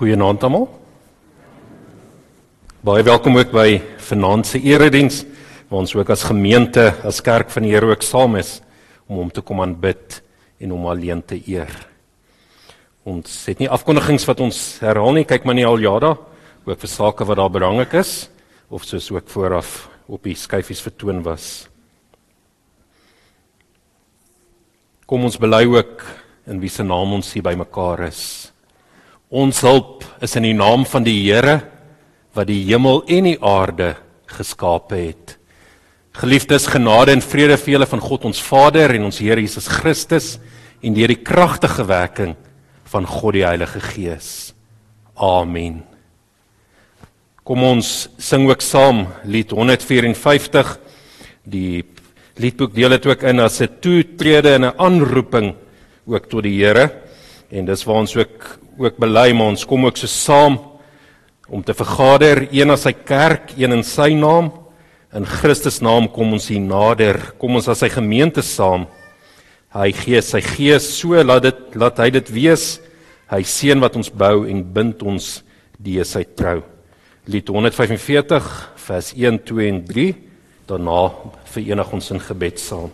Goeienaand almal. Baie welkom ook by vanaand se erediens waar ons ook as gemeente, as kerk van die Here ook saam is om hom te kom aanbid en hom alleen te eer. Ons het nie afkondigings wat ons herhaal nie, kyk maar nie al jare ook vir sake wat daar belangrik is of soos ook vooraf op die skyfies vertoon was. Kom ons bely ook in wie se naam ons hier bymekaar is. Ons hulp is in die naam van die Here wat die hemel en die aarde geskape het. Geliefdes, genade en vrede vir julle van God ons Vader en ons Here Jesus Christus en deur die kragtige werking van God die Heilige Gees. Amen. Kom ons sing ook saam lied 154 die liedboek deel dit ook in as 'n toetrede en 'n aanroeping ook tot die Here. En dis waar ons ook ook bely maar ons kom ook so saam om te vergader een as sy kerk, een in sy naam. In Christus naam kom ons hier nader. Kom ons as sy gemeente saam. Hy gee sy gees so laat dit laat hy dit wees. Hy seën wat ons bou en bind ons die sy trou. Lied 145 vers 1, 2 en 3 daarna verenig ons in gebed saam.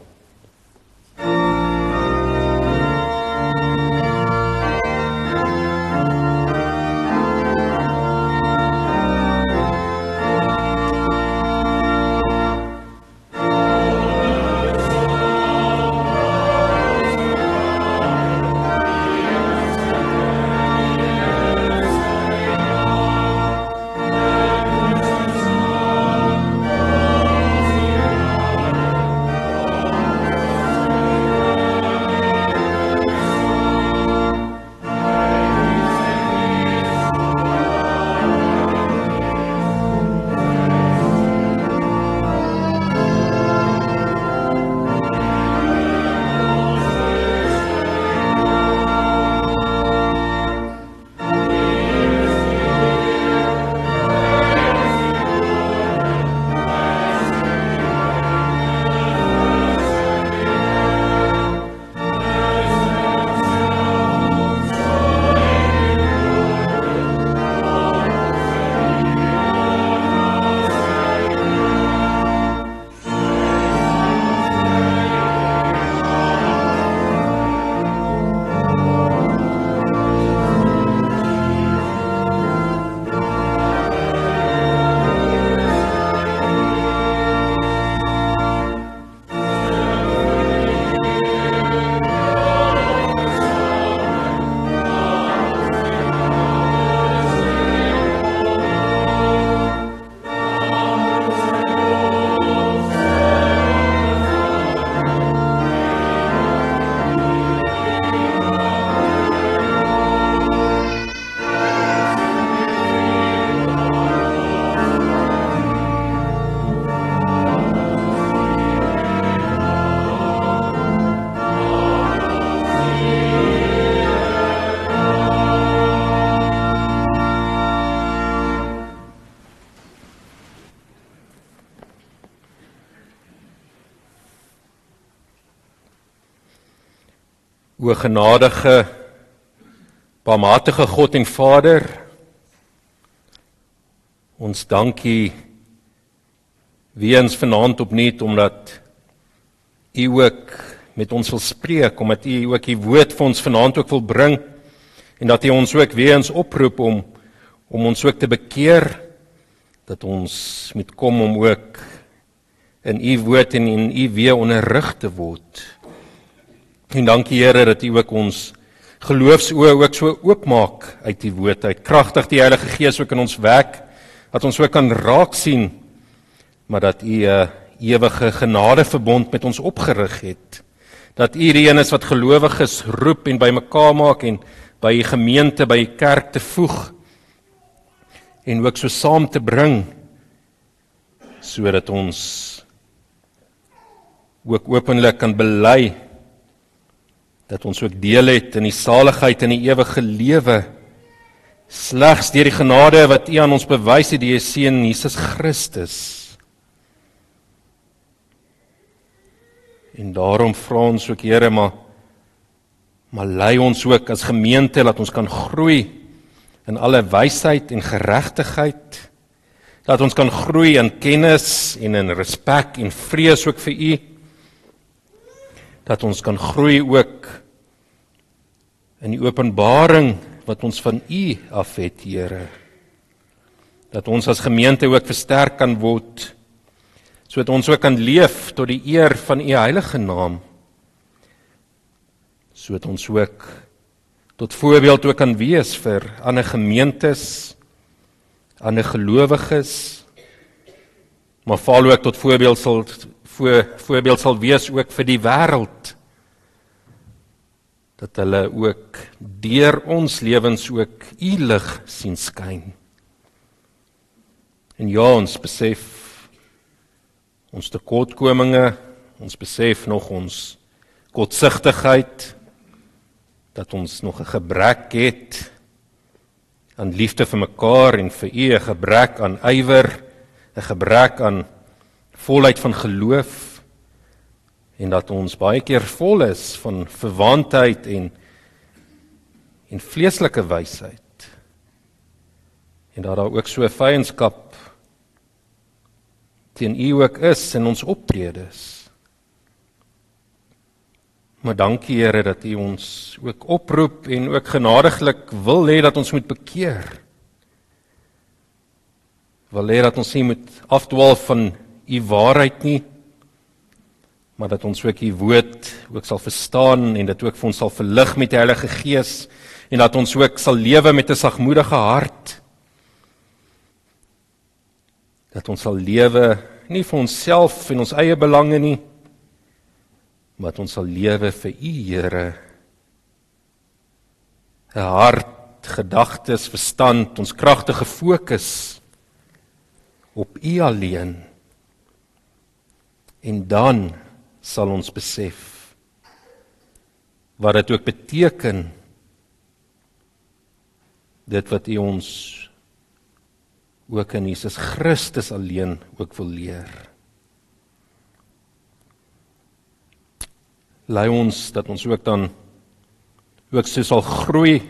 O genadige barmhartige God en Vader ons dankie weens vanaand opnuut omdat u ook met ons wil spreek omdat u ook u woord vir ons vanaand ook wil bring en dat u ons ook weens oproep om om ons ook te bekeer dat ons moet kom om ook in u woord en in u weer onderrig te word En dankie Here dat U ook ons geloofsoë ook so oopmaak uit die woord uit. Kragtig die Heilige Gees ook in ons werk dat ons ook kan raak sien maar dat U 'n ewige genade verbond met ons opgerig het. Dat U die een is wat gelowiges roep en bymekaar maak en by die gemeente, by die kerk te voeg en ook so saam te bring sodat ons ook openlik kan bely dat ons ook deel het in die saligheid en die ewige lewe. Slegs deur die genade wat U aan ons bewys het deur U seun Jesus Christus. En daarom vra ons ook Here maar maar lei ons ook as gemeente dat ons kan groei in alle wysheid en geregtigheid. Dat ons kan groei in kennis en in respek en vrees ook vir U dat ons kan groei ook in die openbaring wat ons van U af het Here dat ons as gemeente ook versterk kan word sodat ons ook kan leef tot die eer van U heilige naam sodat ons ook tot voorbeeld ook kan wees vir ander gemeentes, ander gelowiges. Maar val ook tot voorbeeld sal voor voorbeeld sal wees ook vir die wêreld dat hulle ook deur ons lewens ook u lig sien skyn. En ja, ons besef ons tekortkominge, ons besef nog ons kortsigtigheid dat ons nog 'n gebrek het aan liefde vir mekaar en vir U, 'n gebrek aan ywer, 'n gebrek aan volheid van geloof en dat ons baie keer vol is van verwantheid en en vleeslike wysheid. En dat daar ook so 'n vyandskap teen U ook is in ons optredes. Maar dankie Here dat U ons ook oproep en ook genadiglik wil hê dat ons moet bekeer. Wil hê dat ons nie moet afdwaal van U waarheid nie, maar dat ons ook U woord ook sal verstaan en dit ook vir ons sal verlig met die Heilige Gees en dat ons ook sal lewe met 'n sagmoedige hart. Dat ons sal lewe nie vir onsself en ons eie belange nie, wat ons sal lewe vir u Here 'n hart, gedagtes, verstand, ons kragtige fokus op u alleen. En dan sal ons besef wat dit ook beteken dit wat u ons ook in Jesus Christus alleen ook wil leer. lei ons dat ons ook dan ook so sal groei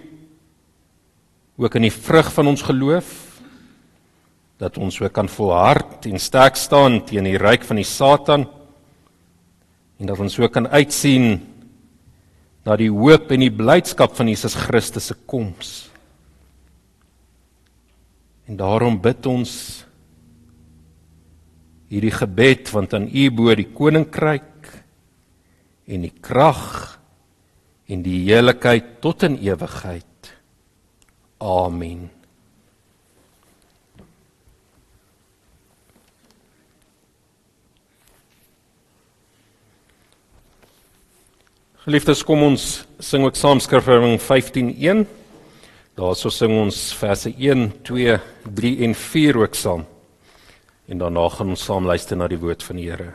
ook in die vrug van ons geloof dat ons ook kan volhard en sterk staan teen die ryk van die Satan en dat ons ook kan uitsien na die hoop en die blydskap van Jesus Christus se koms. En daarom bid ons hierdie gebed want aan U bo die koninkryk en die krag en die heiligheid tot in ewigheid. Amen. Geliefdes, kom ons sing ook saam Skrifverwing 15:1. Daarso sing ons verse 1, 2, 3 en 4 ook saam. En daarna gaan ons saam luister na die woord van die Here.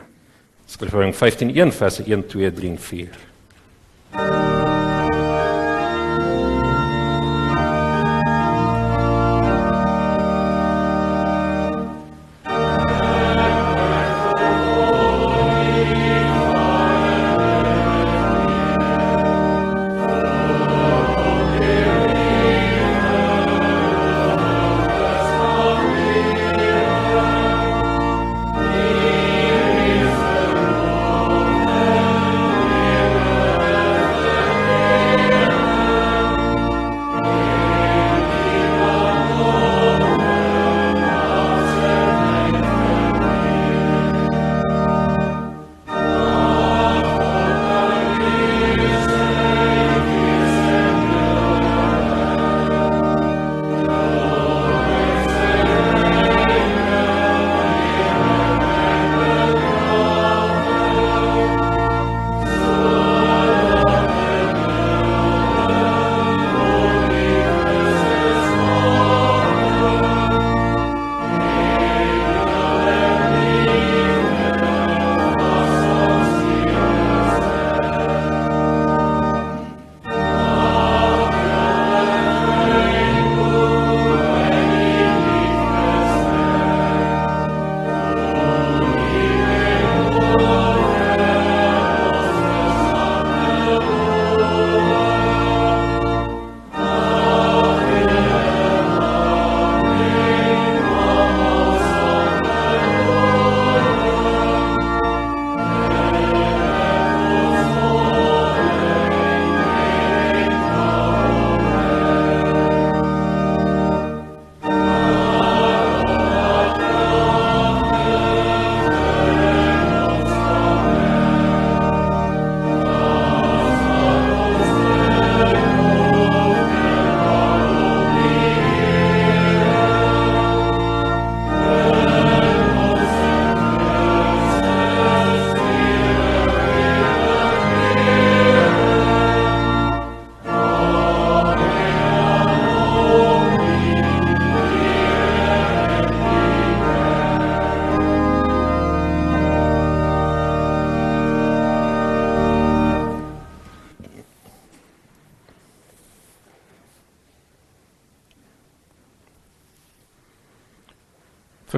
Skrifwoording 15:1 verse 1 2 3 en 4.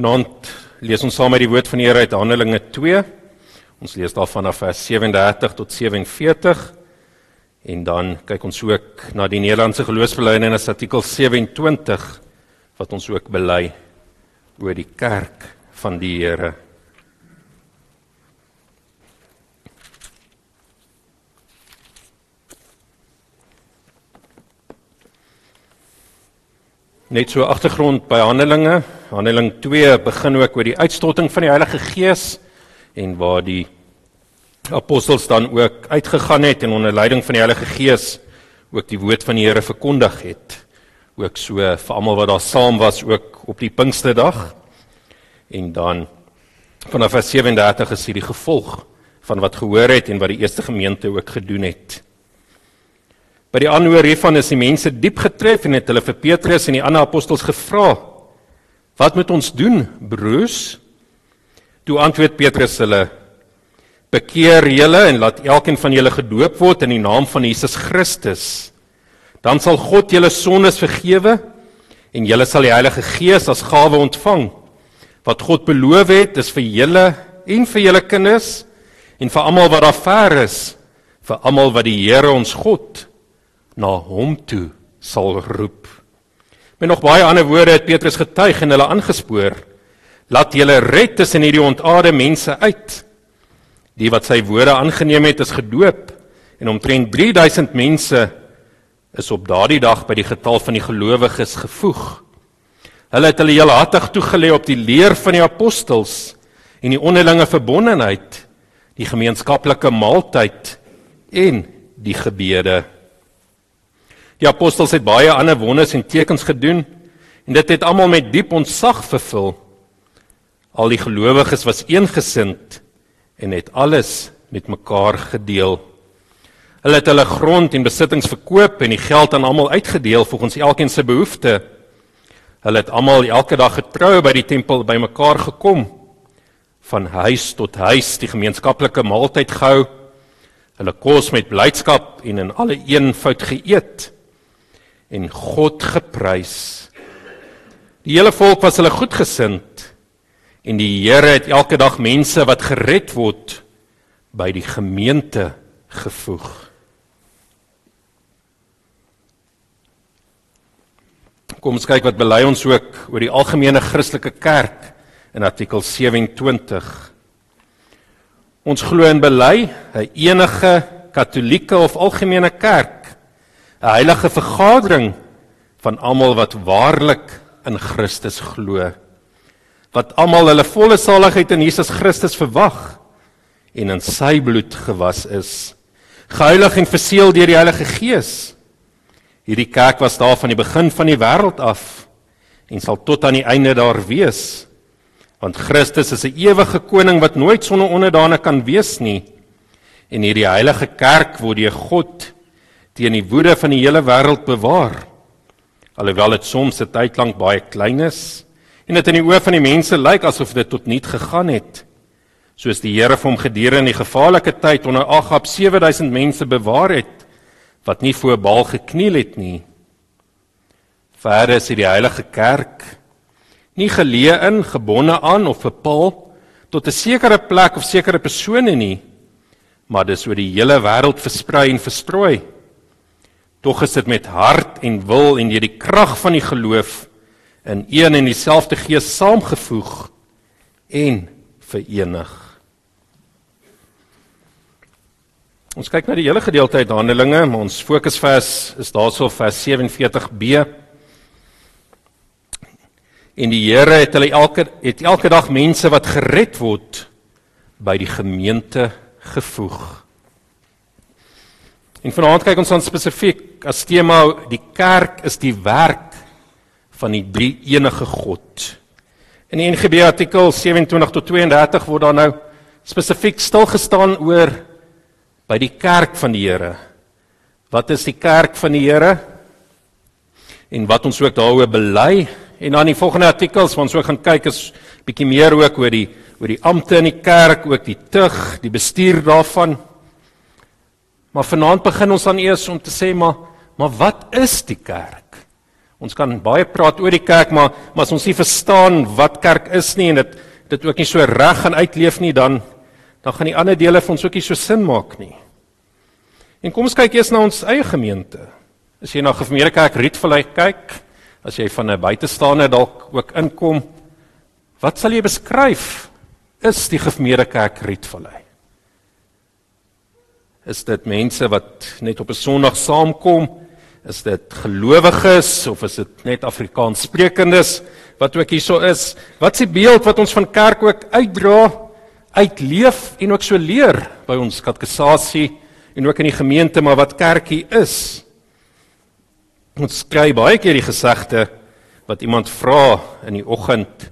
Vanaand lees ons saam met die woord van die Here uit Handelinge 2. Ons lees daar vanaf vers 37 tot 47 en dan kyk ons ook na die Nederlandse geloofsbelijdenis artikel 27 wat ons ook bely oor die kerk van die Here. Net so agtergrond by Handelinge. Handeling 2 begin ook oor die uitstorting van die Heilige Gees en waar die apostels dan ook uitgegaan het en onder leiding van die Heilige Gees ook die woord van die Here verkondig het. Ook so vir almal wat daar saam was ook op die Pinksterdag. En dan vanaf vers 37 is die gevolg van wat gehoor het en wat die eerste gemeente ook gedoen het. By die aanhoor hiervan is die mense diep getref en het hulle vir Petrus en die ander apostels gevra: "Wat moet ons doen, broers?" Toe antwoord Petrus hulle: "Bekeer julle en laat elkeen van julle gedoop word in die naam van Jesus Christus. Dan sal God julle sondes vergewe en julle sal die Heilige Gees as gawe ontvang. Wat God beloof het, is vir julle en vir julle kinders en vir almal wat daar ver is, vir almal wat die Here ons God na hom toe sal roep. Met nog baie ander woorde het Petrus getuig en hulle aangespoor: Laat julle red tussen hierdie ontaarde mense uit. Die wat sy woorde aangeneem het, is gedoop en omtrent 3000 mense is op daardie dag by die getal van die gelowiges gevoeg. Hulle het hulle hele hartig toegelê op die leer van die apostels en die onderlinge verbondenheid, die gemeenskaplike maaltyd en die gebede. Die apostels het baie ander wonders en tekens gedoen en dit het almal met diep ontzag vervul. Al die gelowiges was eengesind en het alles met mekaar gedeel. Hulle het hulle grond en besittings verkoop en die geld aan almal uitgedeel volgens elkeen se behoefte. Hulle het almal elke dag getrou by die tempel bymekaar gekom van huis tot huis die gemeenskaplike maaltyd gehou. Hulle kos met blydskap en in alle eenvoud geëet en God geprys. Die hele volk was hulle goedgesind en die Here het elke dag mense wat gered word by die gemeente gevoeg. Kom ons kyk wat bely ons ook oor die algemene Christelike kerk in artikel 27. Ons glo en bely 'n enige katolieke of algemene kerk 'n heilige vergadering van almal wat waarlik in Christus glo wat almal hulle volle saligheid in Jesus Christus verwag en in sy bloed gewas is geheilig en verseël deur die Heilige Gees. Hierdie kerk was daar van die begin van die wêreld af en sal tot aan die einde daar wees want Christus is 'n ewige koning wat nooit sonder onderdane kan wees nie. En hierdie heilige kerk word deur God teen die woede van die hele wêreld bewaar. Alhoewel dit soms 'n tyd lank baie klein is en dit in die oë van die mense lyk asof dit tot niet gegaan het, soos die Here vir hom gedurende die gevaarlike tyd onder Agab 7000 mense bewaar het wat nie voor Baal gekniel het nie. Verder is die heilige kerk nie geleë in, gebonde aan of bepaal tot 'n sekere plek of sekere persone nie, maar dis oor die hele wêreld versprei en verstrooi. Tog is dit met hart en wil en deur die krag van die geloof in een en dieselfde gees saamgevoeg en verenig. Ons kyk na die hele gedeelte uit Handelinge, maar ons fokusvers is daarso vers 47b. En die Here het hulle elke het elke dag mense wat gered word by die gemeente gevoeg. En vanaand kyk ons aan spesifiek as tema die kerk is die werk van die drie enige God. In die NGB artikel 27 tot 32 word daar nou spesifiek stil gestaan oor by die kerk van die Here. Wat is die kerk van die Here? En wat ons ook daaroor bely en dan die volgende artikels wat ons ook gaan kyk is bietjie meer ook oor die oor die ampte in die kerk, ook die tug, die bestuur daarvan. Maar vanaand begin ons dan eers om te sê maar maar wat is die kerk? Ons kan baie praat oor die kerk, maar maar as ons nie verstaan wat kerk is nie en dit dit ook nie so reg gaan uitleef nie, dan dan gaan die ander dele van ons ook nie so sin maak nie. En kom ons kyk eers na ons eie gemeente. As jy na Gemeente Kerk Rietvlei kyk, as jy van 'n buitestaande dalk ook inkom, wat sal jy beskryf is die Gemeente Kerk Rietvlei? Is dit mense wat net op 'n Sondag saamkom? Is dit gelowiges of is dit net Afrikaans sprekendes wat ook hierso is? Wat is die beeld wat ons van kerk ook uitdra, uitleef en ook so leer by ons katekisasie en ook in die gemeente maar wat kerkie is? Ons kry baie keer die gesegde wat iemand vra in die oggend,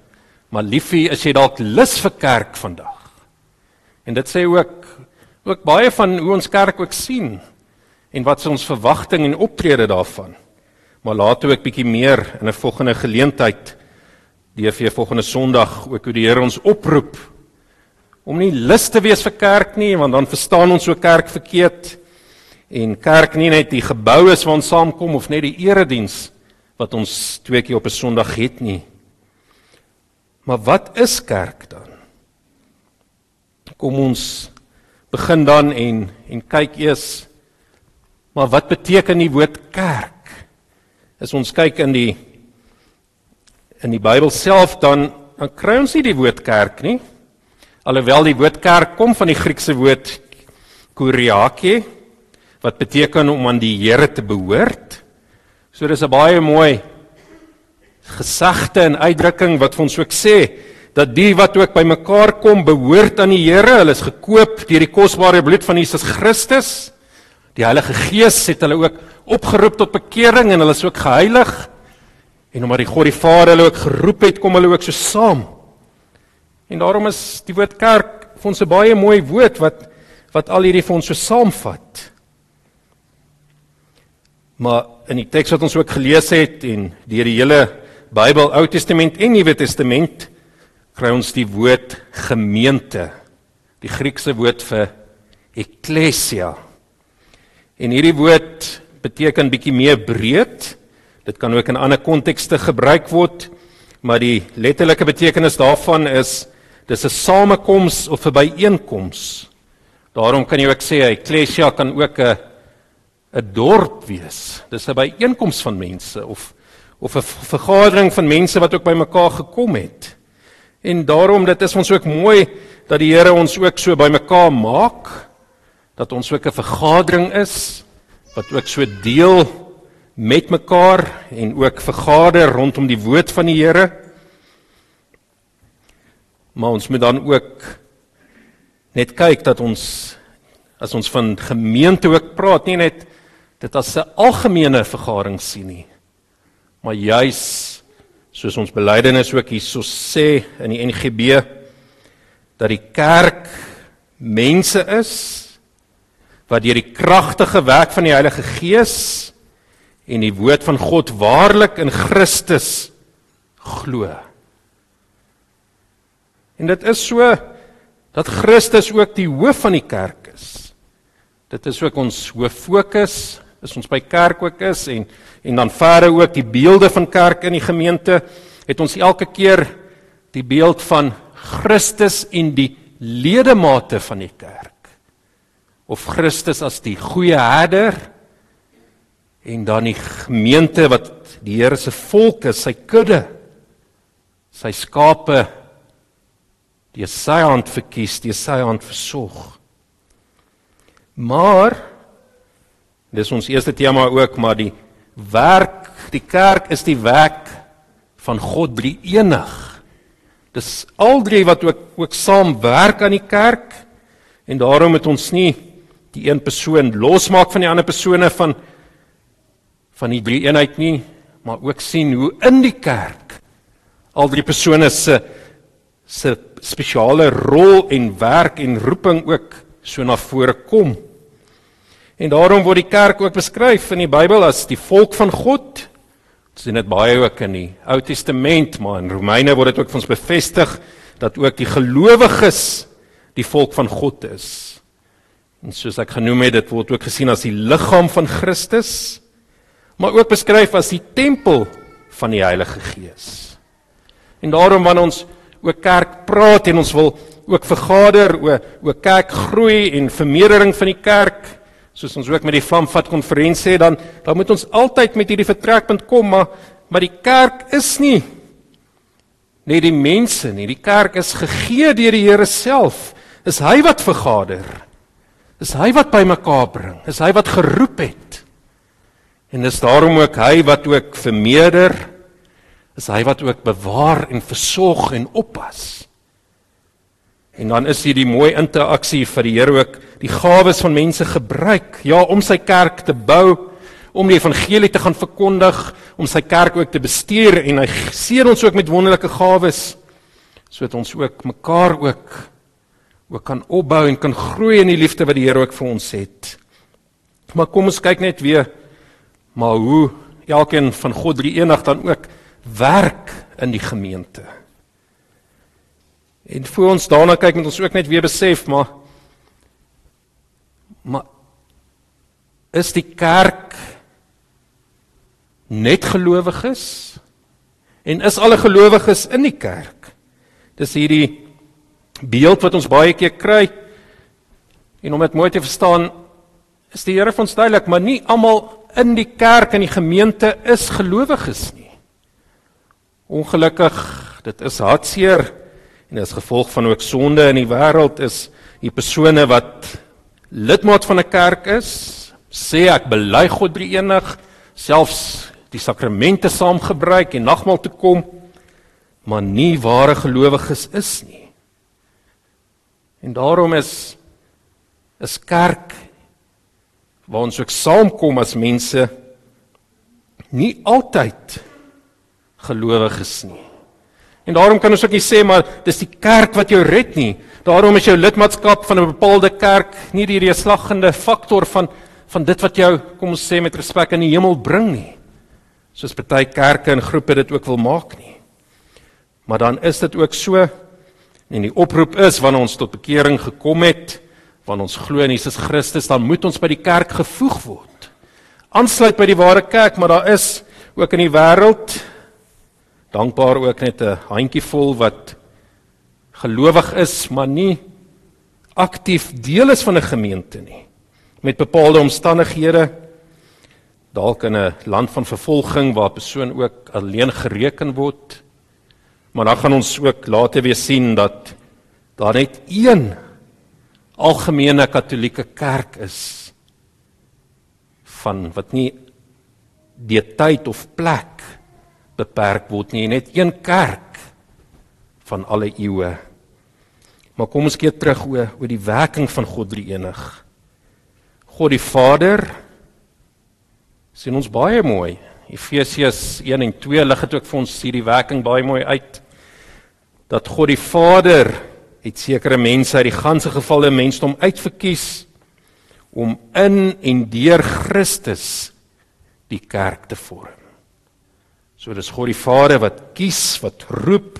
maar liefie, is jy dalk lus vir kerk vandag? En dit sê ook ook baie van hoe ons kerk ook sien en wat is ons verwagting en optrede daarvan. Maar later ook bietjie meer in 'n volgende geleentheid DV volgende Sondag ook hoe die Here ons oproep om nie lus te wees vir kerk nie want dan verstaan ons so kerk verkeerd en kerk nie net die gebou is waar ons saamkom of net die erediens wat ons twee keer op 'n Sondag het nie. Maar wat is kerk dan? Kom ons begin dan en en kyk eers maar wat beteken die woord kerk? As ons kyk in die in die Bybel self dan dan kry ons nie die woord kerk nie. Alhoewel die woord kerk kom van die Griekse woord kuriake wat beteken om aan die Here te behoort. So dis 'n baie mooi gesegde en uitdrukking wat vir ons ook sê dat die wat ook bymekaar kom behoort aan die Here. Hulle is gekoop deur die kosbare bloed van Jesus Christus. Die Heilige Gees het hulle ook opgeroep tot bekering en hulle is ook geheilig. En omdat die God die Vader hulle ook geroep het, kom hulle ook so saam. En daarom is die woord kerk vir ons 'n baie mooi woord wat wat al hierdie vir ons so saamvat. Maar in die teks wat ons ook gelees het en deur die hele Bybel, Ou Testament en Nuwe Testament, kry ons die woord gemeente. Die Griekse woord vir ekklesia. En hierdie woord beteken bietjie meer breed. Dit kan ook in ander kontekste gebruik word, maar die letterlike betekenis daarvan is dis 'n samekoms of 'n byeenkoms. Daarom kan jy ook sê ekklesia kan ook 'n 'n dorp wees. Dis 'n byeenkoms van mense of of 'n vergadering van mense wat ook bymekaar gekom het. En daarom dit is ons ook mooi dat die Here ons ook so bymekaar maak dat ons ook 'n vergadering is wat ook so deel met mekaar en ook vergader rondom die woord van die Here. Maar ons moet dan ook net kyk dat ons as ons van gemeente ook praat, nie net dit as 'n algemene vergadering sien nie. Maar juis soos ons belydenis ook hierso sê in die NGB dat die kerk mense is wat deur die kragtige werk van die Heilige Gees en die woord van God waarlik in Christus glo. En dit is so dat Christus ook die hoof van die kerk is. Dit is ook ons hoof fokus is ons by kerk ook is en en dan verder ook die beelde van kerk in die gemeente het ons elke keer die beeld van Christus en die ledemate van die kerk of Christus as die goeie herder en dan die gemeente wat die Here se volk is, sy kudde, sy skape, die sy hand verkies, die sy hand versorg. Maar Dis ons eerste tema ook, maar die werk, die kerk is die werk van God drie enig. Dis al drie wat ook ook saam werk aan die kerk en daarom moet ons nie die een persoon losmaak van die ander persone van van die drie eenheid nie, maar ook sien hoe in die kerk al drie persone se se spesiale rol en werk en roeping ook so na vore kom. En daarom word die kerk ook beskryf in die Bybel as die volk van God. Ons sien dit baie ook in die Ou Testament, maar in Romeine word dit ook vir ons bevestig dat ook die gelowiges die volk van God is. En soos ek genoem het, dit word ook gesien as die liggaam van Christus, maar ook beskryf as die tempel van die Heilige Gees. En daarom wanneer ons oor kerk praat en ons wil ook vergader oor oor kerk groei en vermeerdering van die kerk, soos ons ook met die Vlamvat konferensie sê, dan dan moet ons altyd met hierdie vertrekpunt kom, maar maar die kerk is nie net die mense nie. Die kerk is gegee deur die Here self. Is hy wat vergader. Is hy wat bymekaar bring. Is hy wat geroep het. En dis daarom ook hy wat ook vermeerder. Is hy wat ook bewaar en versorg en oppas. En dan is hier die mooi interaksie vir die Here ook die gawes van mense gebruik ja om sy kerk te bou om die evangelie te gaan verkondig om sy kerk ook te bestuur en hy seën ons ook met wonderlike gawes sodat ons ook mekaar ook ook kan opbou en kan groei in die liefde wat die Here ook vir ons het. Maar kom ons kyk net weer maar hoe elkeen van God drie enig dan ook werk in die gemeente. En voor ons daarna kyk moet ons ook net weer besef maar maar is die kerk net gelowiges en is alle gelowiges in die kerk? Dis hierdie beeld wat ons baie keer kry en om dit mooi te verstaan is die Here vir ons duidelik, maar nie almal in die kerk en die gemeente is gelowiges nie. Ongelukkig, dit is hartseer en as gevolg van ook sonde in die wêreld is die persone wat lidmaat van 'n kerk is, sê ek bely God drie enig, selfs die sakramente saam gebruik en nagmaal te kom, maar nie ware gelowiges is nie. En daarom is is kerk waar ons ook saamkom as mense nie altyd gelowiges nie. En daarom kan ons ook nie sê maar dis die kerk wat jou red nie. Daarom is jou lidmaatskap van 'n bepaalde kerk nie die deurslaggende faktor van van dit wat jou kom ons sê met respek in die hemel bring nie. Soos baie kerke en groepe dit ook wil maak nie. Maar dan is dit ook so en die oproep is wanneer ons tot bekering gekom het, wanneer ons glo in Jesus Christus, dan moet ons by die kerk gevoeg word. Aansluit by die ware kerk, maar daar is ook in die wêreld dankbaar ook net 'n handjievol wat gelowig is, maar nie aktief deel is van 'n gemeente nie. Met bepaalde omstandighede dalk in 'n land van vervolging waar 'n persoon ook alleen gereken word. Maar dan gaan ons ook later weer sien dat daar net een algemene katolieke kerk is van wat nie die tyd of plek beperk word nie, net een kerk van alle eeue. Maar kom ons kyk terug oor oor die werking van God drie enig. God die Vader sien ons baie mooi. Efesiërs 1 en 2 lig dit ook vir ons hierdie werking baie mooi uit. Dat God die Vader het sekere mense uit die ganse gevalle mensdom uitverkies om in en deur Christus die kerk te vorm. So dis God die Vader wat kies, wat roep,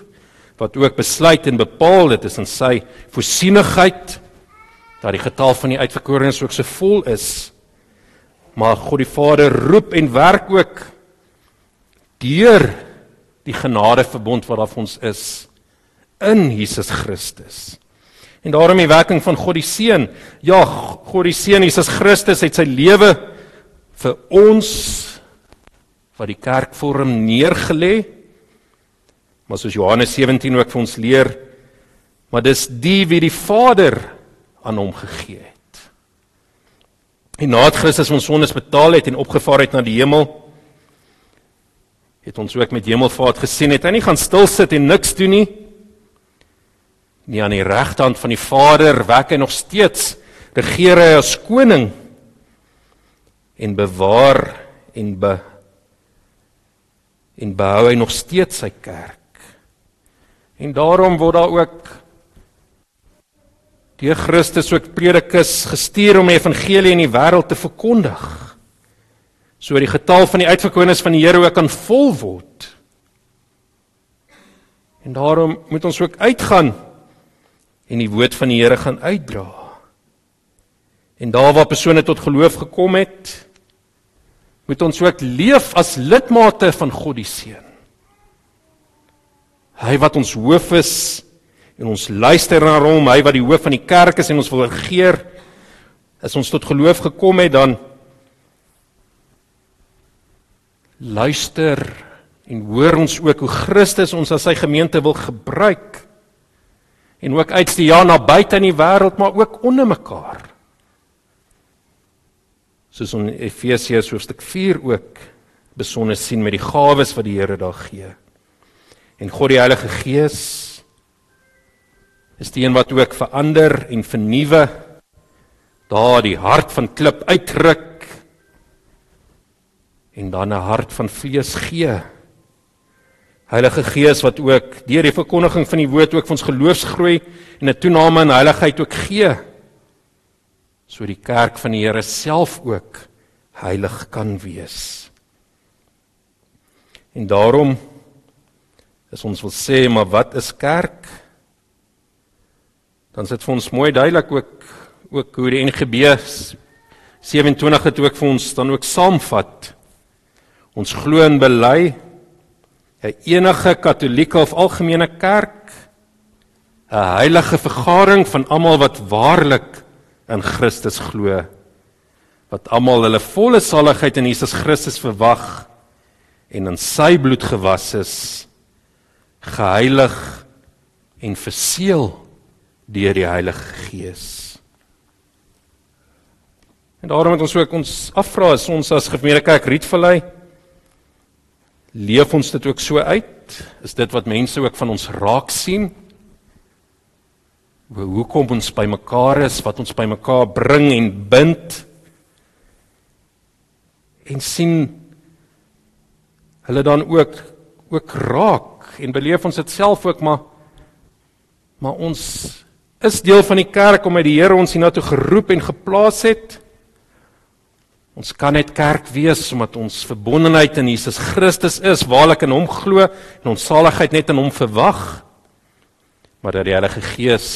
wat ook besluit en bepaal dit is in sy voorsienigheid dat die getal van die uitverkorenes ook so vol is. Maar God die Vader roep en werk ook deur die genadeverbond wat daar vir ons is in Jesus Christus. En daarom die werking van God die Seun. Ja, God die Seun Jesus Christus het sy lewe vir ons wat die kerk vorm neergelê. Maar soos Johannes 17 ook vir ons leer, maar dis die wie die Vader aan hom gegee het. En nadat Christus ons sondes betaal het en opgevaar het na die hemel, het ons ook met Hemelvaart gesien het. Hy nie gaan stil sit en niks doen nie. Nie aan die regterhand van die Vader werk hy nog steeds regeer hy as koning en bewaar en be en behou hy nog steeds sy kerk. En daarom word daar ook deur Christus ook predikers gestuur om die evangelie in die wêreld te verkondig. So die getal van die uitverkorenes van die Here ook kan vol word. En daarom moet ons ook uitgaan en die woord van die Here gaan uitdra. En daar waar persone tot geloof gekom het, moet ons ook leef as lidmate van God die Seun. Hy wat ons hoof is en ons luister na hom, hy wat die hoof van die kerk is en ons wil regeer, as ons tot geloof gekom het dan luister en hoor ons ook hoe Christus ons as sy gemeente wil gebruik en ook uitste ja na buite in die wêreld maar ook onder mekaar. Soos in Efesiërs hoofstuk 4 ook besonder sien met die gawes wat die Here daar gee. En God die Heilige Gees is die een wat ook verander en vernuwe daar die hart van klip uitruk en dan 'n hart van vlees gee Heilige Gees wat ook deur die verkondiging van die woord ook vir ons geloofsgroei en 'n toename in heiligheid ook gee. So die kerk van die Here self ook heilig kan wees. En daarom is ons wil sê maar wat is kerk? Dan sit vir ons mooi duidelik ook ook hoe die NGB 27 het ook vir ons dan ook saamvat. Ons glo en bely 'n enige katolieke of algemene kerk 'n heilige vergadering van almal wat waarlik in Christus glo wat almal hulle volle saligheid in Jesus Christus verwag en in sy bloed gewas is geheilig en verseël deur die Heilige Gees. En daarom het ons ook ons afvra is ons as gemeente kerk Rietvallei Leef ons dit ook so uit? Is dit wat mense ook van ons raak sien? Hoekom ons bymekaar is, wat ons bymekaar bring en bind? En sien hulle dan ook ook raak en beleef ons dit self ook maar maar ons is deel van die kerk omdat die Here ons hiernatoe geroep en geplaas het. Ons kan net kerk wees omdat ons verbondenheid in Jesus Christus is, waarlik in hom glo en ons saligheid net in hom verwag. Maar dat die Heilige Gees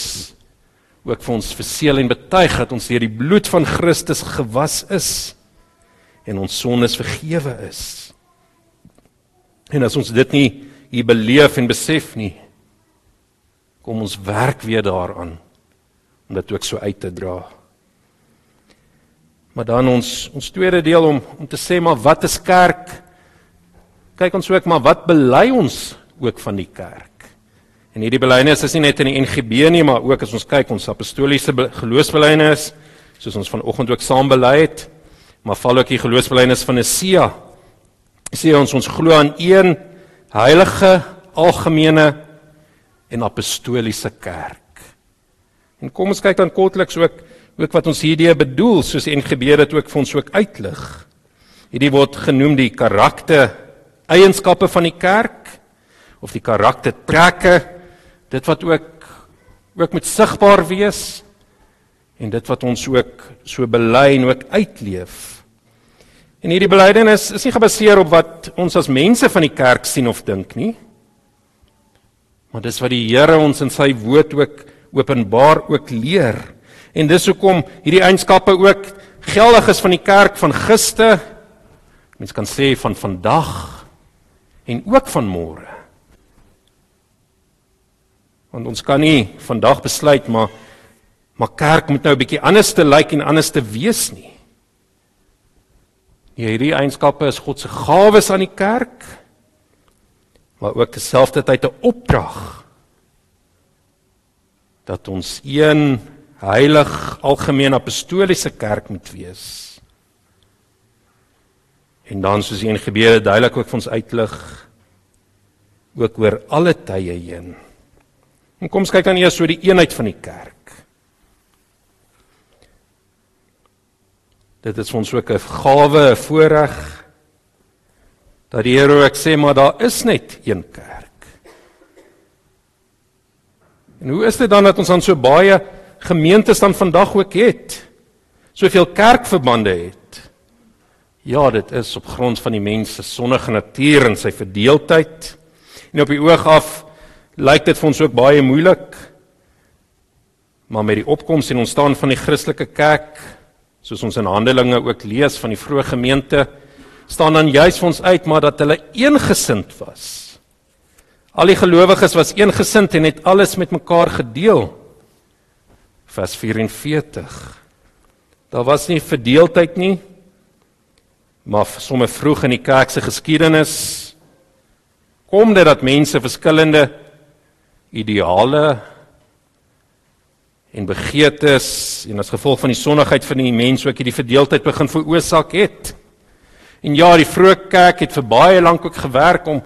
ook vir ons verseël en betuig dat ons deur die bloed van Christus gewas is en ons sondes vergewe is. En as ons dit nie hier beleef en besef nie, kom ons werk weer daaraan om dit ook so uit te dra. Maar dan ons ons tweede deel om om te sê maar wat is kerk? Kyk ons ook maar wat bely ons ook van die kerk. En hierdie belydenis is nie net in die NGB nie, maar ook as ons kyk ons apostoliese geloofsbelydenis soos ons vanoggend ook saam bely het, maar val ook die geloofsbelydenis van Nisea. Sê ons ons glo aan een heilige algemene en apostoliese kerk. En kom ons kyk dan kortliks ook ook wat ons hierdie bedoel soos en gebeur dit ook vir ons ook uitlig. Hierdie word genoem die karakter eienskappe van die kerk of die karaktertrekke dit wat ook ook moet sigbaar wees en dit wat ons ook so bely en ook uitleef. En hierdie belydenis is nie gebaseer op wat ons as mense van die kerk sien of dink nie. Maar dis wat die Here ons in sy woord ook openbaar ook leer. En dis hoekom hierdie eienskappe ook geldig is van die kerk van gister. Mens kan sê van vandag en ook van môre. Want ons kan nie vandag besluit maar maar kerk moet nou 'n bietjie anders te lyk en anders te wees nie. Hierdie eienskappe is God se gawes aan die kerk maar ook terselfdertyd 'n opdrag dat ons een heilig algemeen apostoliese kerk moet wees. En dan soos die gebeure duidelik ook vir ons uitlig ook oor alle tye heen. En kom ons kyk dan eers so die eenheid van die kerk. Dit is ons ook 'n gawe, 'n voorreg dat die Here ook sê maar daar is net een kerk. En hoe is dit dan dat ons dan so baie gemeentes dan vandag ook het. Soveel kerkverbande het. Ja, dit is op grond van die mens se sonnige natuur en sy verdeeldheid. En op die oog af lyk dit vir ons ook baie moeilik. Maar met die opkoms en ontstaan van die Christelike kerk, soos ons in Handelinge ook lees van die vroeë gemeente, staan dan juis vir ons uit maar dat hulle eengesind was. Al die gelowiges was eengesind en het alles met mekaar gedeel. Vers 44. Daar was nie verdeeldheid nie. Maar sommer vroeg in die kerk se geskiedenis kom dit dat mense verskillende ideale en begeertes en as gevolg van die sondigheid van die mens ook hierdie verdeeldheid begin veroorsaak het. En ja, die vroeë kerk het vir baie lank ook gewerk om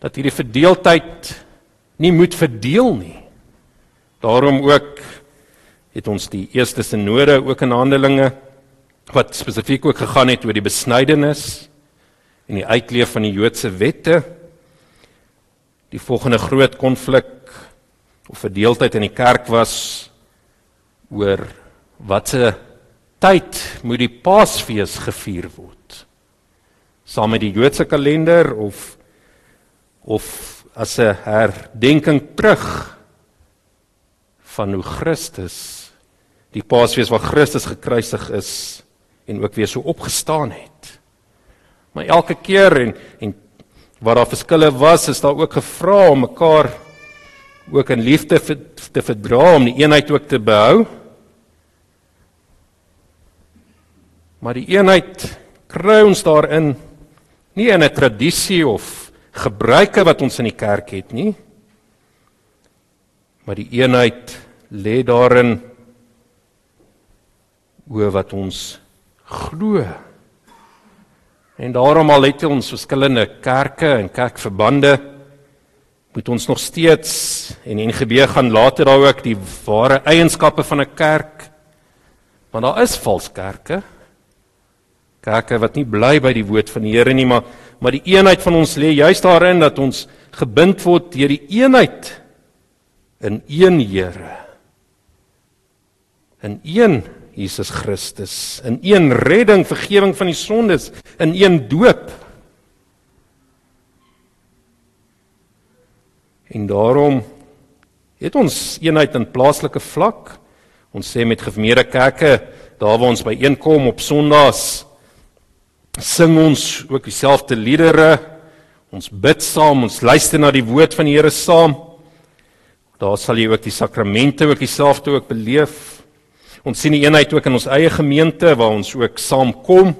dat hierdie verdeeldheid nie moet verdeel nie. Daarom ook het ons die eerste sinode ook in Handelinge wat spesifiek ook gegaan het oor die besnydenis en die uitleef van die Joodse wette. Die volgende groot konflik of verdeeldheid in die kerk was oor watse tyd moet die Paasfees gevier word? Saam met die Joodse kalender of of as 'n herdenking terug van hoe Christus die Paasfees waar Christus gekruisig is en ook weer so opgestaan het. Maar elke keer en en waar daar verskille was, is daar ook gevra om mekaar ook in liefde te verdra om die eenheid ook te behou. Maar die eenheid kry ons daarin nie in 'n tradisie of gebruike wat ons in die kerk het nie. Maar die eenheid lê daarin oor wat ons glo. En daarom al het ons verskillende kerke en kerkverbande moet ons nog steeds en NGB gaan later daar ook die ware eienskappe van 'n kerk want daar is vals kerke kerke wat nie bly by die woord van die Here nie maar maar die eenheid van ons lê juist daarin dat ons gebind word deur die eenheid in een Here in een Jesus Christus in een redding vergifnis van die sondes in een doop En daarom het ons eenheid in plaaslike vlak. Ons sê met gemeente kerke, daar waar ons byeenkom op Sondae, sing ons ook dieselfde liedere. Ons bid saam, ons luister na die woord van die Here saam. Daar sal jy ook die sakramente ook dieselfde ook beleef. Ons sien die eenheid ook in ons eie gemeente waar ons ook saam kom.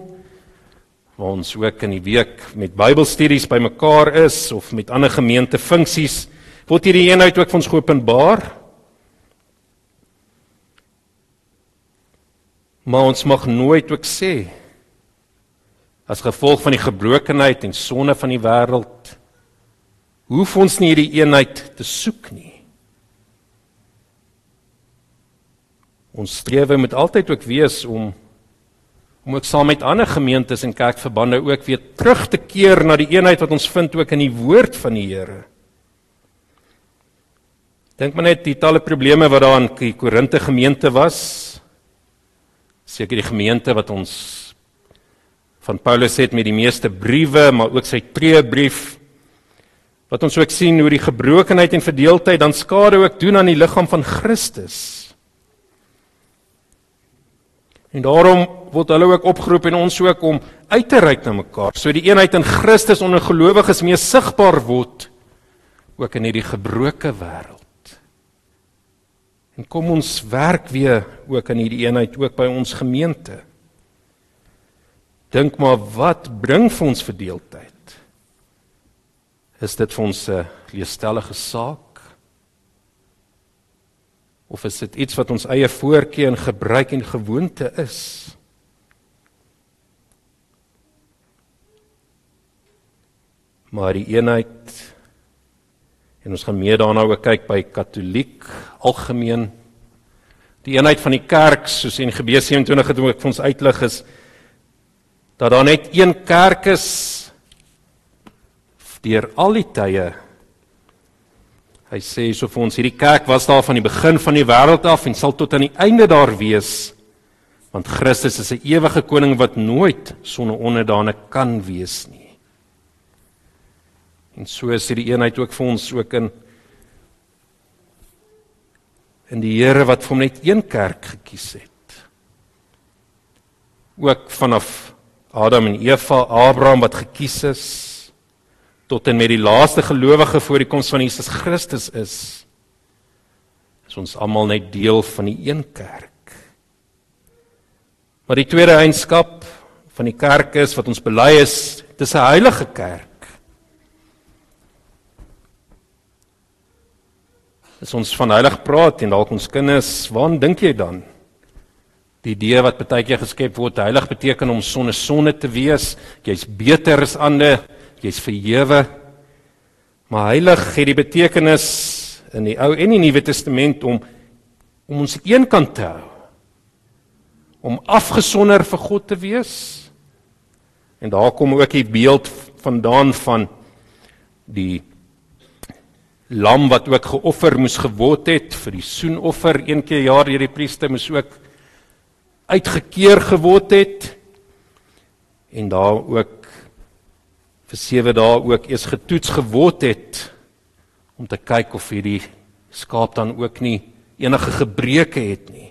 Waar ons ook in die week met Bybelstudies bymekaar is of met ander gemeente funksies word hierdie eenheid ook van ons geopenbaar. Maar ons mag nooit ook sê as gevolg van die gebrokenheid en sonde van die wêreld hoef ons nie hierdie eenheid te soek nie. Ons strewe moet altyd ook wees om om ook saam met ander gemeentes en kerkverbande ook weer terug te keer na die eenheid wat ons vind ook in die woord van die Here. Dink maar net die talle probleme wat daar in die Korinte gemeente was. Seker die gemeente wat ons van Paulus het met die meeste briewe, maar ook sy preebrief wat ons ook sien hoe die gebrokenheid en verdeeldheid dan skade ook doen aan die liggaam van Christus. En daarom word hulle ook opgeroep en ons ook om uit te reik na mekaar, so die eenheid in Christus onder gelowiges meer sigbaar word ook in hierdie gebroke wêreld. En kom ons werk weer ook aan hierdie eenheid ook by ons gemeente. Dink maar wat bring vir ons verdeeldheid? Is dit vir ons 'n leesstellige saak? Of is dit iets wat ons eie voorkeur en gebruik en gewoonte is? Maar die eenheid En ons gaan meer daarna ook kyk by Katoliek algemeen. Die eenheid van die kerk, soos in Gebeure 27 het ook vir ons uitlig is dat daar net een kerk is deur al die tye. Hy sê so vir ons hierdie kerk was daar van die begin van die wêreld af en sal tot aan die einde daar wees want Christus is 'n ewige koning wat nooit sonder onderdane kan wees nie. En so is hierdie eenheid ook vir ons ook in in die Here wat vir hom net een kerk gekies het. Ook vanaf Adam en Eva, Abraham wat gekies is tot en met die laaste gelowige voor die koms van Jesus Christus is, is ons almal net deel van die een kerk. Maar die tweede eienskap van die kerk is wat ons bely is, dis 'n heilige kerk. As ons van heilig praat en dalk ons kinders, waar dink jy dan? Die idee wat baie keer geskep word, heilig beteken om sonder sonde te wees, jy's beter as ander, jy's verhewe. Maar heilig het die betekenis in die Ou en die Nuwe Testament om om ons eenkant te hou om afgesonder vir God te wees. En daar kom ook die beeld vandaan van die lam wat ook geoffer moes geword het vir die soenoffer een keer per jaar deur die priester moes ook uitgekeer geword het en daar ook vir 7 dae ook eers getoets geword het om te kyk of hierdie skaap dan ook nie enige gebreke het nie.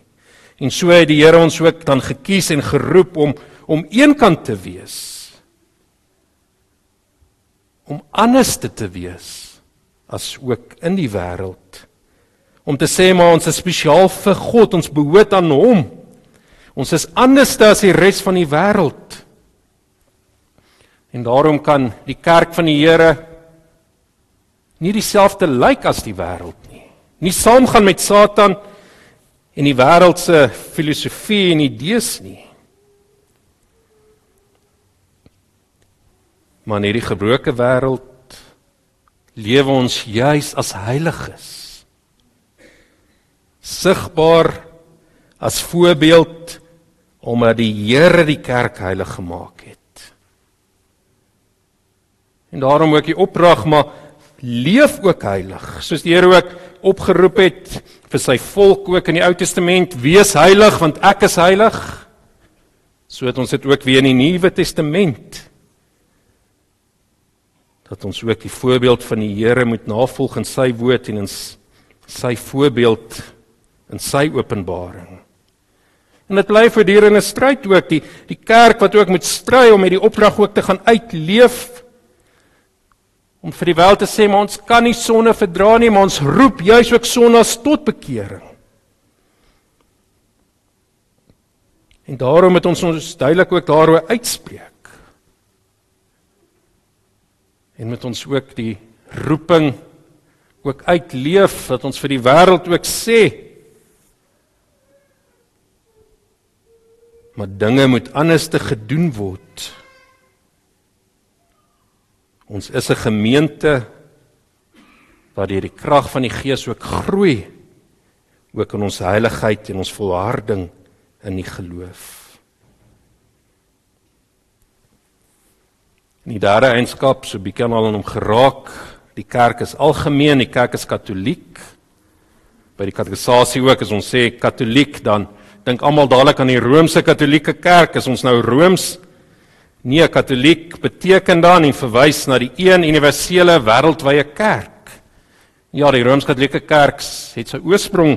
En so het die Here ons ook dan gekies en geroep om om eenkant te wees. Om anders te, te wees as ook in die wêreld. Om te sê maar ons is spesiaal vir God, ons behoort aan hom. Ons is anders as die res van die wêreld. En daarom kan die kerk van die Here nie dieselfde lyk as die wêreld nie. Nie saamgaan met Satan en die wêreldse filosofie en idees nie. Maar in hierdie gebroke wêreld lewe ons juis as heiliges. Sigbaar as voorbeeld omdat die Here die kerk heilig gemaak het. En daarom ook die opdrag maar leef ook heilig, soos die Here ook opgeroep het vir sy volk ook in die Ou Testament, wees heilig want ek is heilig. So het ons dit ook weer in die Nuwe Testament. Dat ons ook die voorbeeld van die Here moet navolg in sy woord en in sy voorbeeld in sy openbaring. En dit bly voortdurend 'n stryd ook die die kerk wat ook moet stry om met die opdrag ook te gaan uitleef om vir die wêreld te sê maar ons kan nie sonde verdra nie, maar ons roep juis ook sondaars tot bekering. En daarom moet ons ons duidelik ook daaroor uitspreek. En moet ons ook die roeping ook uitleef dat ons vir die wêreld ook sê maar dinge moet anders te gedoen word. Ons is 'n gemeente wat deur die krag van die Gees ook groei ook in ons heiligheid en ons volharding in die geloof. In die derde eienskap, so bietjie al aan hom geraak, die kerk is algemeen, die kerk is katoliek. By die katekisasie ook as ons sê katoliek, dan dink almal dadelik aan die Romeinse Katolieke Kerk, is ons nou Rooms Nee, katoliek beteken dan en verwys na die een universele wêreldwye kerk. Ja, die Rooms-Katolieke Kerk het sy oorsprong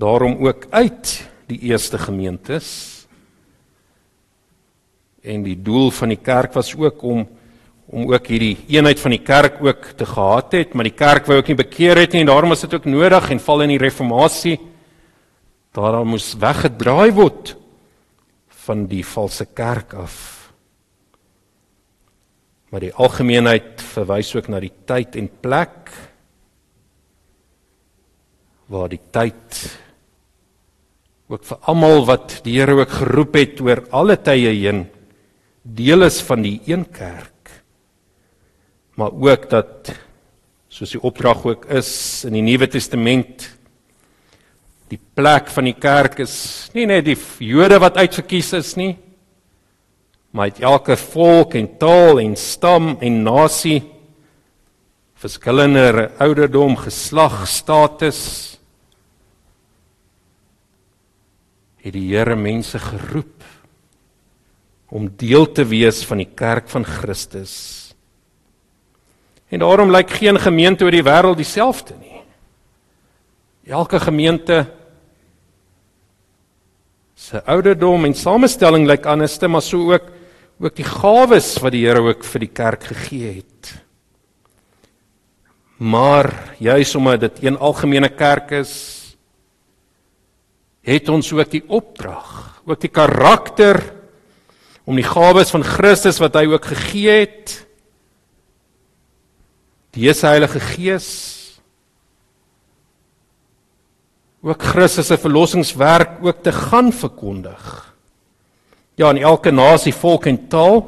daarom ook uit die eerste gemeentes. En die doel van die kerk was ook om om ook hierdie eenheid van die kerk ook te gehad het, maar die kerk wou ook nie bekeer het nie en daarom was dit ook nodig en val in die reformatie. Daarom moes weggedraai word van die valse kerk af. Maar die algemeenheid verwys ook na die tyd en plek waar die tyd ook vir almal wat die Here ook geroep het oor alle tye heen deel is van die een kerk. Maar ook dat soos die opdrag ook is in die Nuwe Testament die plek van die kerk is nie net die Jode wat uitverkies is nie, maar uit elke volk en taal en stam en nasie verskillende ouderdom, geslag, status het die Here mense geroep om deel te wees van die kerk van Christus. En daarom lyk geen gemeente oor die wêreld dieselfde nie. Elke gemeente se ouderdom en samestelling lyk anders, maar so ook ook die gawes wat die Here ook vir die kerk gegee het. Maar juis omdat dit 'n algemene kerk is, het ons ook die opdrag, ook die karakter om die gawes van Christus wat hy ook gegee het, die Heilige Gees ook Christus se verlossingswerk ook te gaan verkondig. Ja, in elke nasie, volk en taal,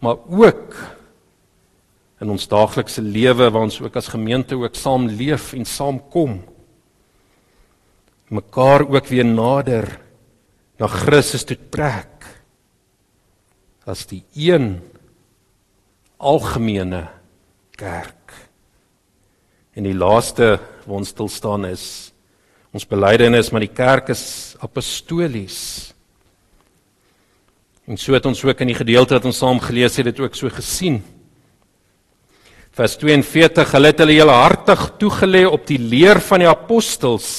maar ook in ons daaglikse lewe waar ons ook as gemeente ook saam leef en saam kom. mekaar ook weer nader na Christus toe trek as die een algemene kerk. En die laaste waar ons stil staan is ons belydenis maar die kerk is apostolies. En so het ons ook in die gedeelte wat ons saam gelees het dit ook so gesien. Vers 42 hulle het hulle hele hartig toegelê op die leer van die apostels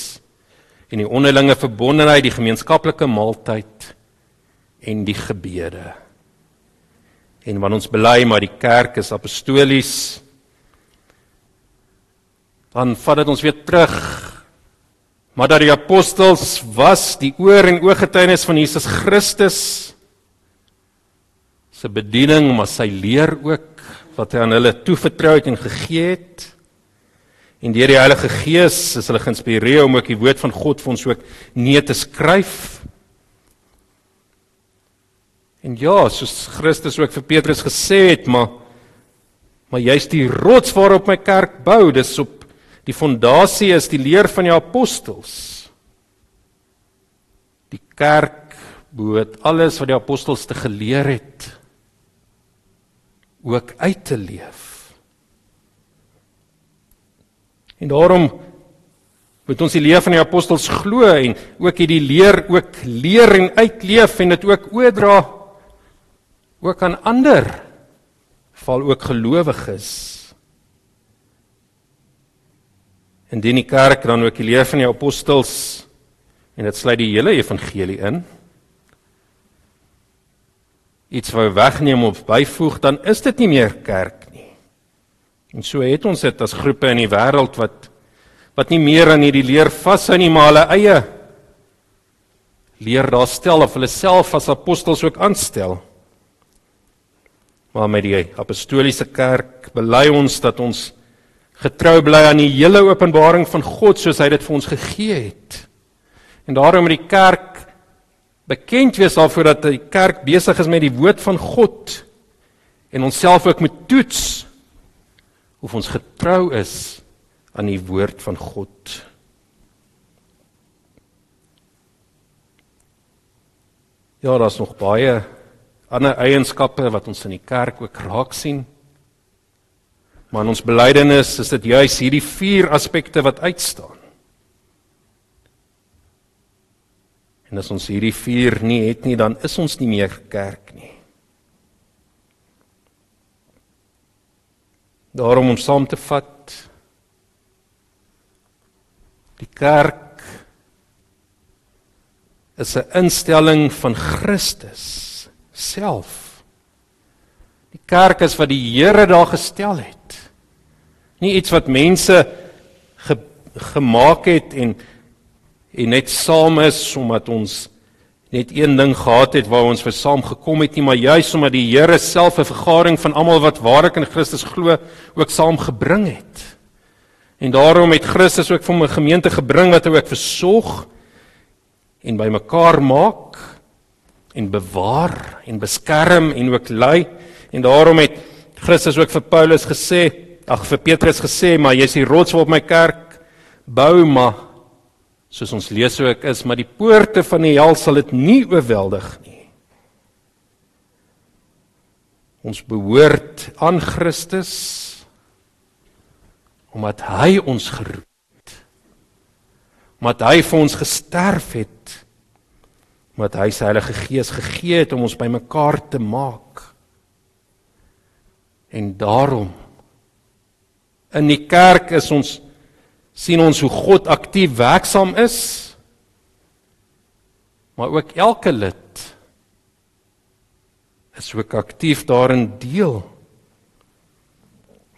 en die onderlinge verbondenheid, die gemeenskaplike maaltyd en die gebede. En wanneer ons bely maar die kerk is apostolies dan vat dit ons weer terug maar dat die apostels was die oor en ooggetuienis van Jesus Christus se bediening maar sy leer ook wat hy aan hulle toevertrou het en gegee het. En deur die Heilige Gees is hulle geïnspireer om ook die woord van God vir ons ook neer te skryf. En ja soos Christus ook vir Petrus gesê het maar maar jy's die rots waarop my kerk bou dis op Die fondasie is die leer van die apostels. Die kerk behoort alles wat die apostels te geleer het ook uit te leef. En daarom moet ons die leer van die apostels glo en ook hierdie leer ook leer en uitleef en dit ook oordra ook aan ander val ook gelowiges. Indien die kerk dan ook die leer van die apostels en dit sluit die hele evangelie in iets wou wegneem of byvoeg dan is dit nie meer kerk nie. En so het ons dit as groepe in die wêreld wat wat nie meer aan hierdie leer vashou nie maar hulle eie leer daar stel of hulle self as apostels ook aanstel. Maar met die apostoliese kerk bely ons dat ons getrou bly aan die hele openbaring van God soos hy dit vir ons gegee het. En daarom moet die kerk bekend wees daarvoor dat die kerk besig is met die woord van God en onsself ook moet toets of ons getrou is aan die woord van God. Ja, daar's nog baie ander eienskappe wat ons in die kerk ook raak sien. Maar in ons belydenis is dit juis hierdie vier aspekte wat uitstaan. En as ons hierdie vier nie het nie, dan is ons nie meer kerk nie. Daarom om saam te vat die kerk is 'n instelling van Christus self. Die kerk is wat die Here daar gestel het. Nie iets wat mense ge, gemaak het en en net saam is omdat ons net een ding gehad het waar ons vir saam gekom het nie, maar juis omdat die Here self 'n vergadering van almal wat waarlik in Christus glo ook saam gebring het. En daarom het Christus ook vir 'n gemeente gebring wat hy ook versorg en bymekaar maak en bewaar en beskerm en ook lei. En daarom het Christus ook vir Paulus gesê ag vir Petrus gesê, maar jy's die rots waarop my kerk bou, maar soos ons lees ook is, maar die poorte van die hel sal dit nie oorweldig nie. Ons behoort aan Christus omdat hy ons geroep het. Omdat hy vir ons gesterf het. Omdat hy sy Heilige Gees gegee het om ons bymekaar te maak. En daarom In die kerk is ons sien ons hoe God aktief werksaam is. Maar ook elke lid is ook aktief daarin deel.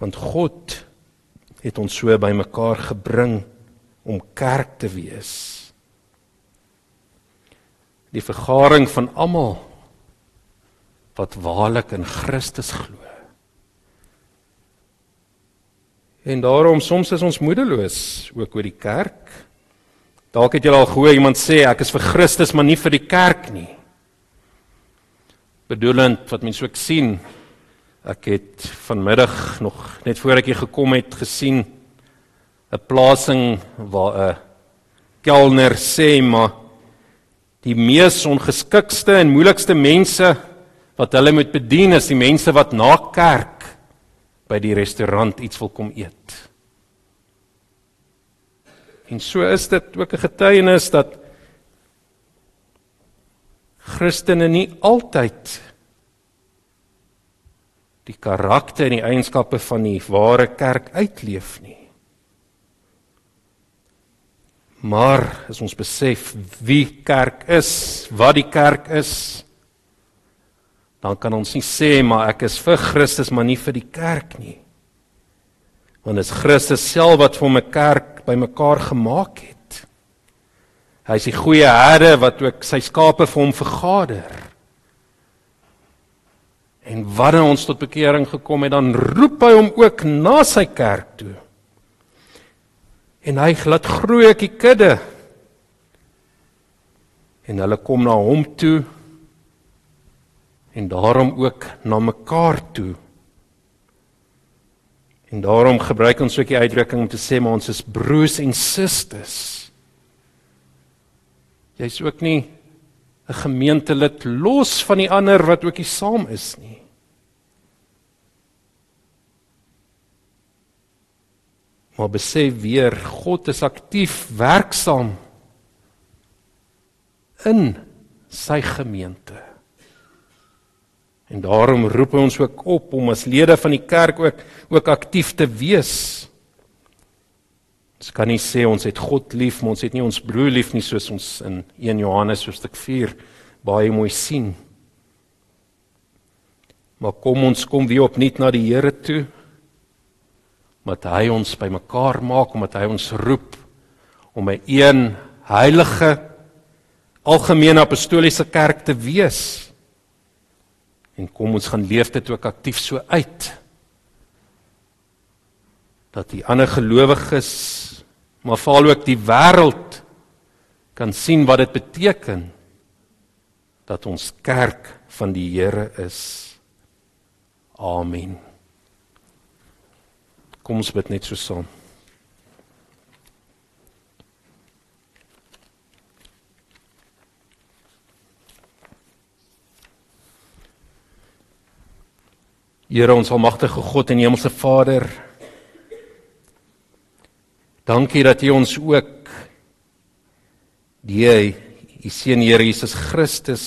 Want God het ons so bymekaar gebring om kerk te wees. Die vergaring van almal wat waarlik in Christus glo. En daarom soms is ons moedeloos ook oor die kerk. Dalk het jy al gehoor iemand sê ek is vir Christus maar nie vir die kerk nie. Bedoelend wat mense ook sien. Ek het vanmiddag nog net voor ek hier gekom het gesien 'n plasing waar 'n kelner sê maar die mees ongeskikste en moeilikste mense wat hulle moet bedien is die mense wat na kerk by die restaurant iets wil kom eet. En so is dit ook 'n getuienis dat Christene nie altyd die karakter en die eienskappe van die ware kerk uitleef nie. Maar as ons besef wie kerk is, wat die kerk is, dan kan ons nie sê maar ek is vir Christus maar nie vir die kerk nie. Want dit is Christus self wat vir 'n kerk bymekaar gemaak het. Hy is die goeie herde wat ook sy skape vir hom vergader. En wanneer ons tot bekering gekom het, dan roep hy hom ook na sy kerk toe. En hy laat groei ek die kudde. En hulle kom na hom toe en daarom ook na mekaar toe. En daarom gebruik ons ook die uitdrukking om te sê maar ons is broers en susters. Jy's ook nie 'n gemeentelid los van die ander wat ook nie saam is nie. Maar besef weer God is aktief werksaam in sy gemeente. En daarom roep hy ons ook op om as lede van die kerk ook ook aktief te wees. Ons kan nie sê ons het God lief, maar ons het nie ons broer lief nie soos ons in 1 Johannes hoofstuk 4 baie mooi sien. Maar kom ons kom weer opnuut na die Here toe. Wat hy ons bymekaar maak omdat hy ons roep om 'n een heilige algemene apostoliese kerk te wees. En kom ons gaan leef dit ook aktief so uit. Dat die ander gelowiges maar veral ook die wêreld kan sien wat dit beteken dat ons kerk van die Here is. Amen. Kom ons bid net so saam. Here ons almagtige God en hemelse Vader. Dankie dat U ons ook die U seun Here Jesus Christus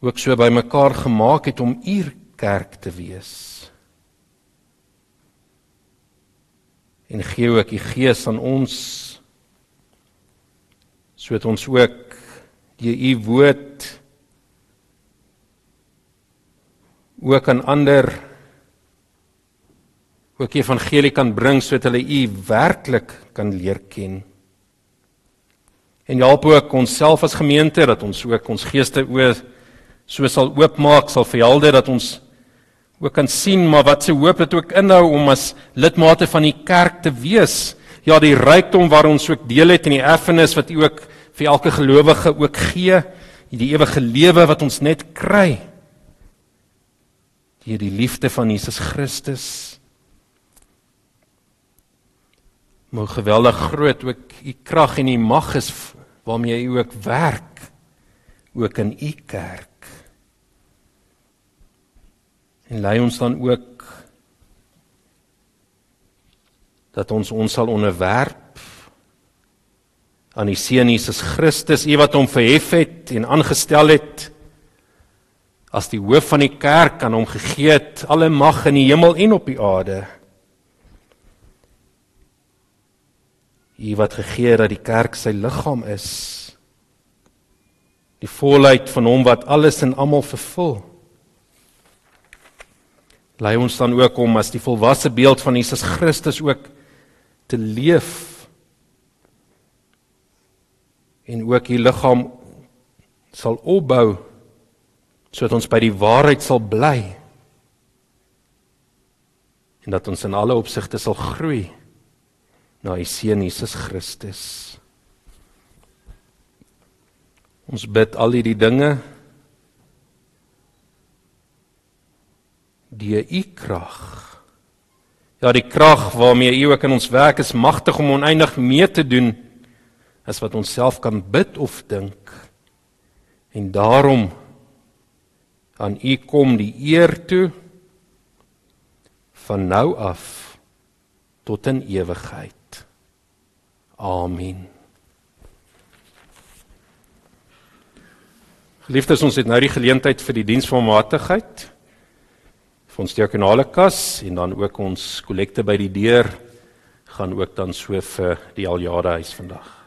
ook so bymekaar gemaak het om U kerk te wees. En gee ook U Gees aan ons sodat ons ook die U woord ook aan ander ook die evangelie kan bring sodat hulle u werklik kan leer ken. En help ook onsself as gemeente dat ons ook ons geeste oë so sal oopmaak, sal verhelder dat ons ook kan sien maar wat se hoop dit ook inhou om as lidmate van die kerk te wees. Ja, die rykdom waar ons ook deel het in die erfenis wat U ook vir elke gelowige ook gee, die ewige lewe wat ons net kry deur die liefde van Jesus Christus. Mo geweldig groot ook u krag en u mag is waarmee u ook werk ook in u kerk. En lei ons dan ook dat ons ons sal onderwerp aan die seun Jesus Christus, u wat hom verhef het en aangestel het as die hoof van die kerk aan hom gegee het alle mag in die hemel en op die aarde. Hy wat gegee dat die kerk sy liggaam is. Die volheid van hom wat alles en almal vervul. Lei ons dan ook om as die volwasse beeld van Jesus Christus ook te leef en ook die liggaam sal opbou sodat ons by die waarheid sal bly en dat ons in alle opsigte sal groei na die seun Jesus Christus. Ons bid al hierdie dinge die u krag. Ja, die krag waarmee u ook in ons werk is magtig om oneindig meer te doen as wat ons self kan bid of dink. En daarom aan u kom die eer toe van nou af tot in ewigheid. Amen. Geliefdes, ons het nou die geleentheid vir die diens van matigheid vir ons diakonale kas en dan ook ons kollekte by die deur gaan ook dan so vir die Aljade huis vandag.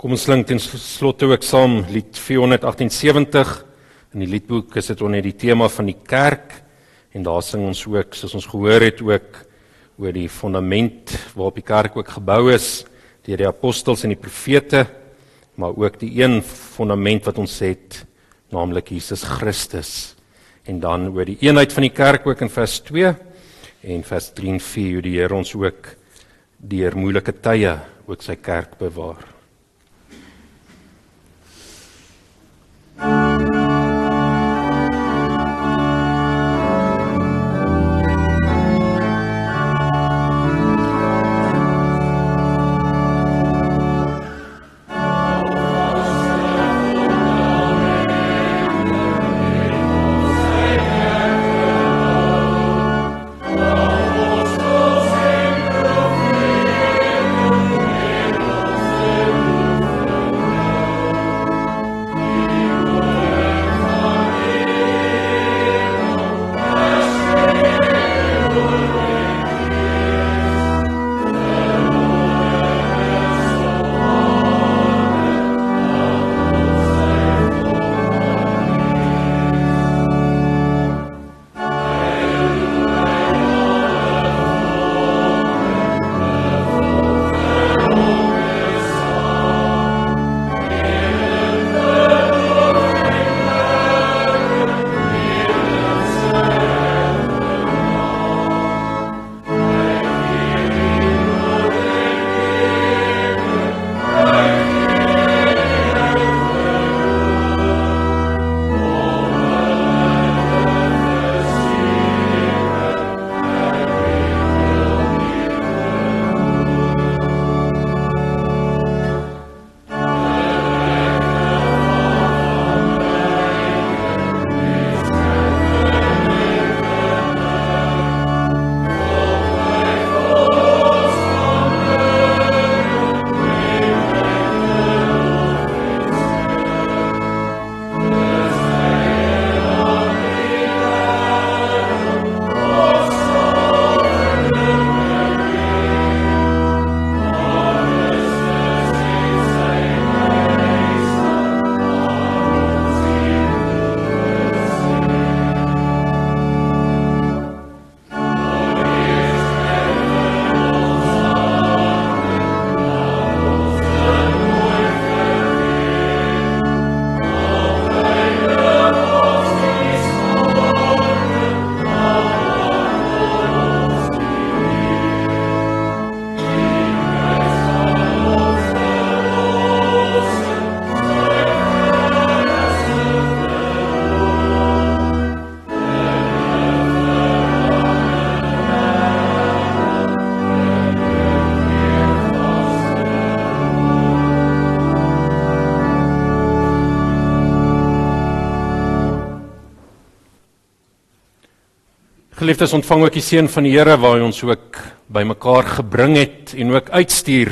Kom ons klink ten slotte ook saam lied 478 in die liedboek is dit onder die tema van die kerk. En daar sing ons ook soos ons gehoor het ook oor die fondament waarop die kerk ook gebou is deur die apostels en die profete maar ook die een fondament wat ons het naamlik Jesus Christus. En dan oor die eenheid van die kerk ook in vers 2 en vers 3 en 4 hoe die Here ons ook deur moeilike tye ook sy kerk bewaar Geliefdes, ontvang ook die seën van die Here waar hy ons ook bymekaar gebring het en ook uitstuur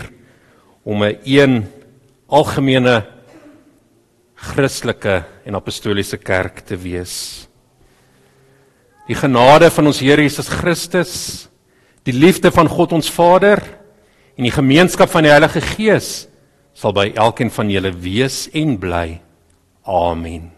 om 'n een algemene Christelike en apostoliese kerk te wees. Die genade van ons Here Jesus Christus, die liefde van God ons Vader en die gemeenskap van die Heilige Gees sal by elkeen van julle wees en bly. Amen.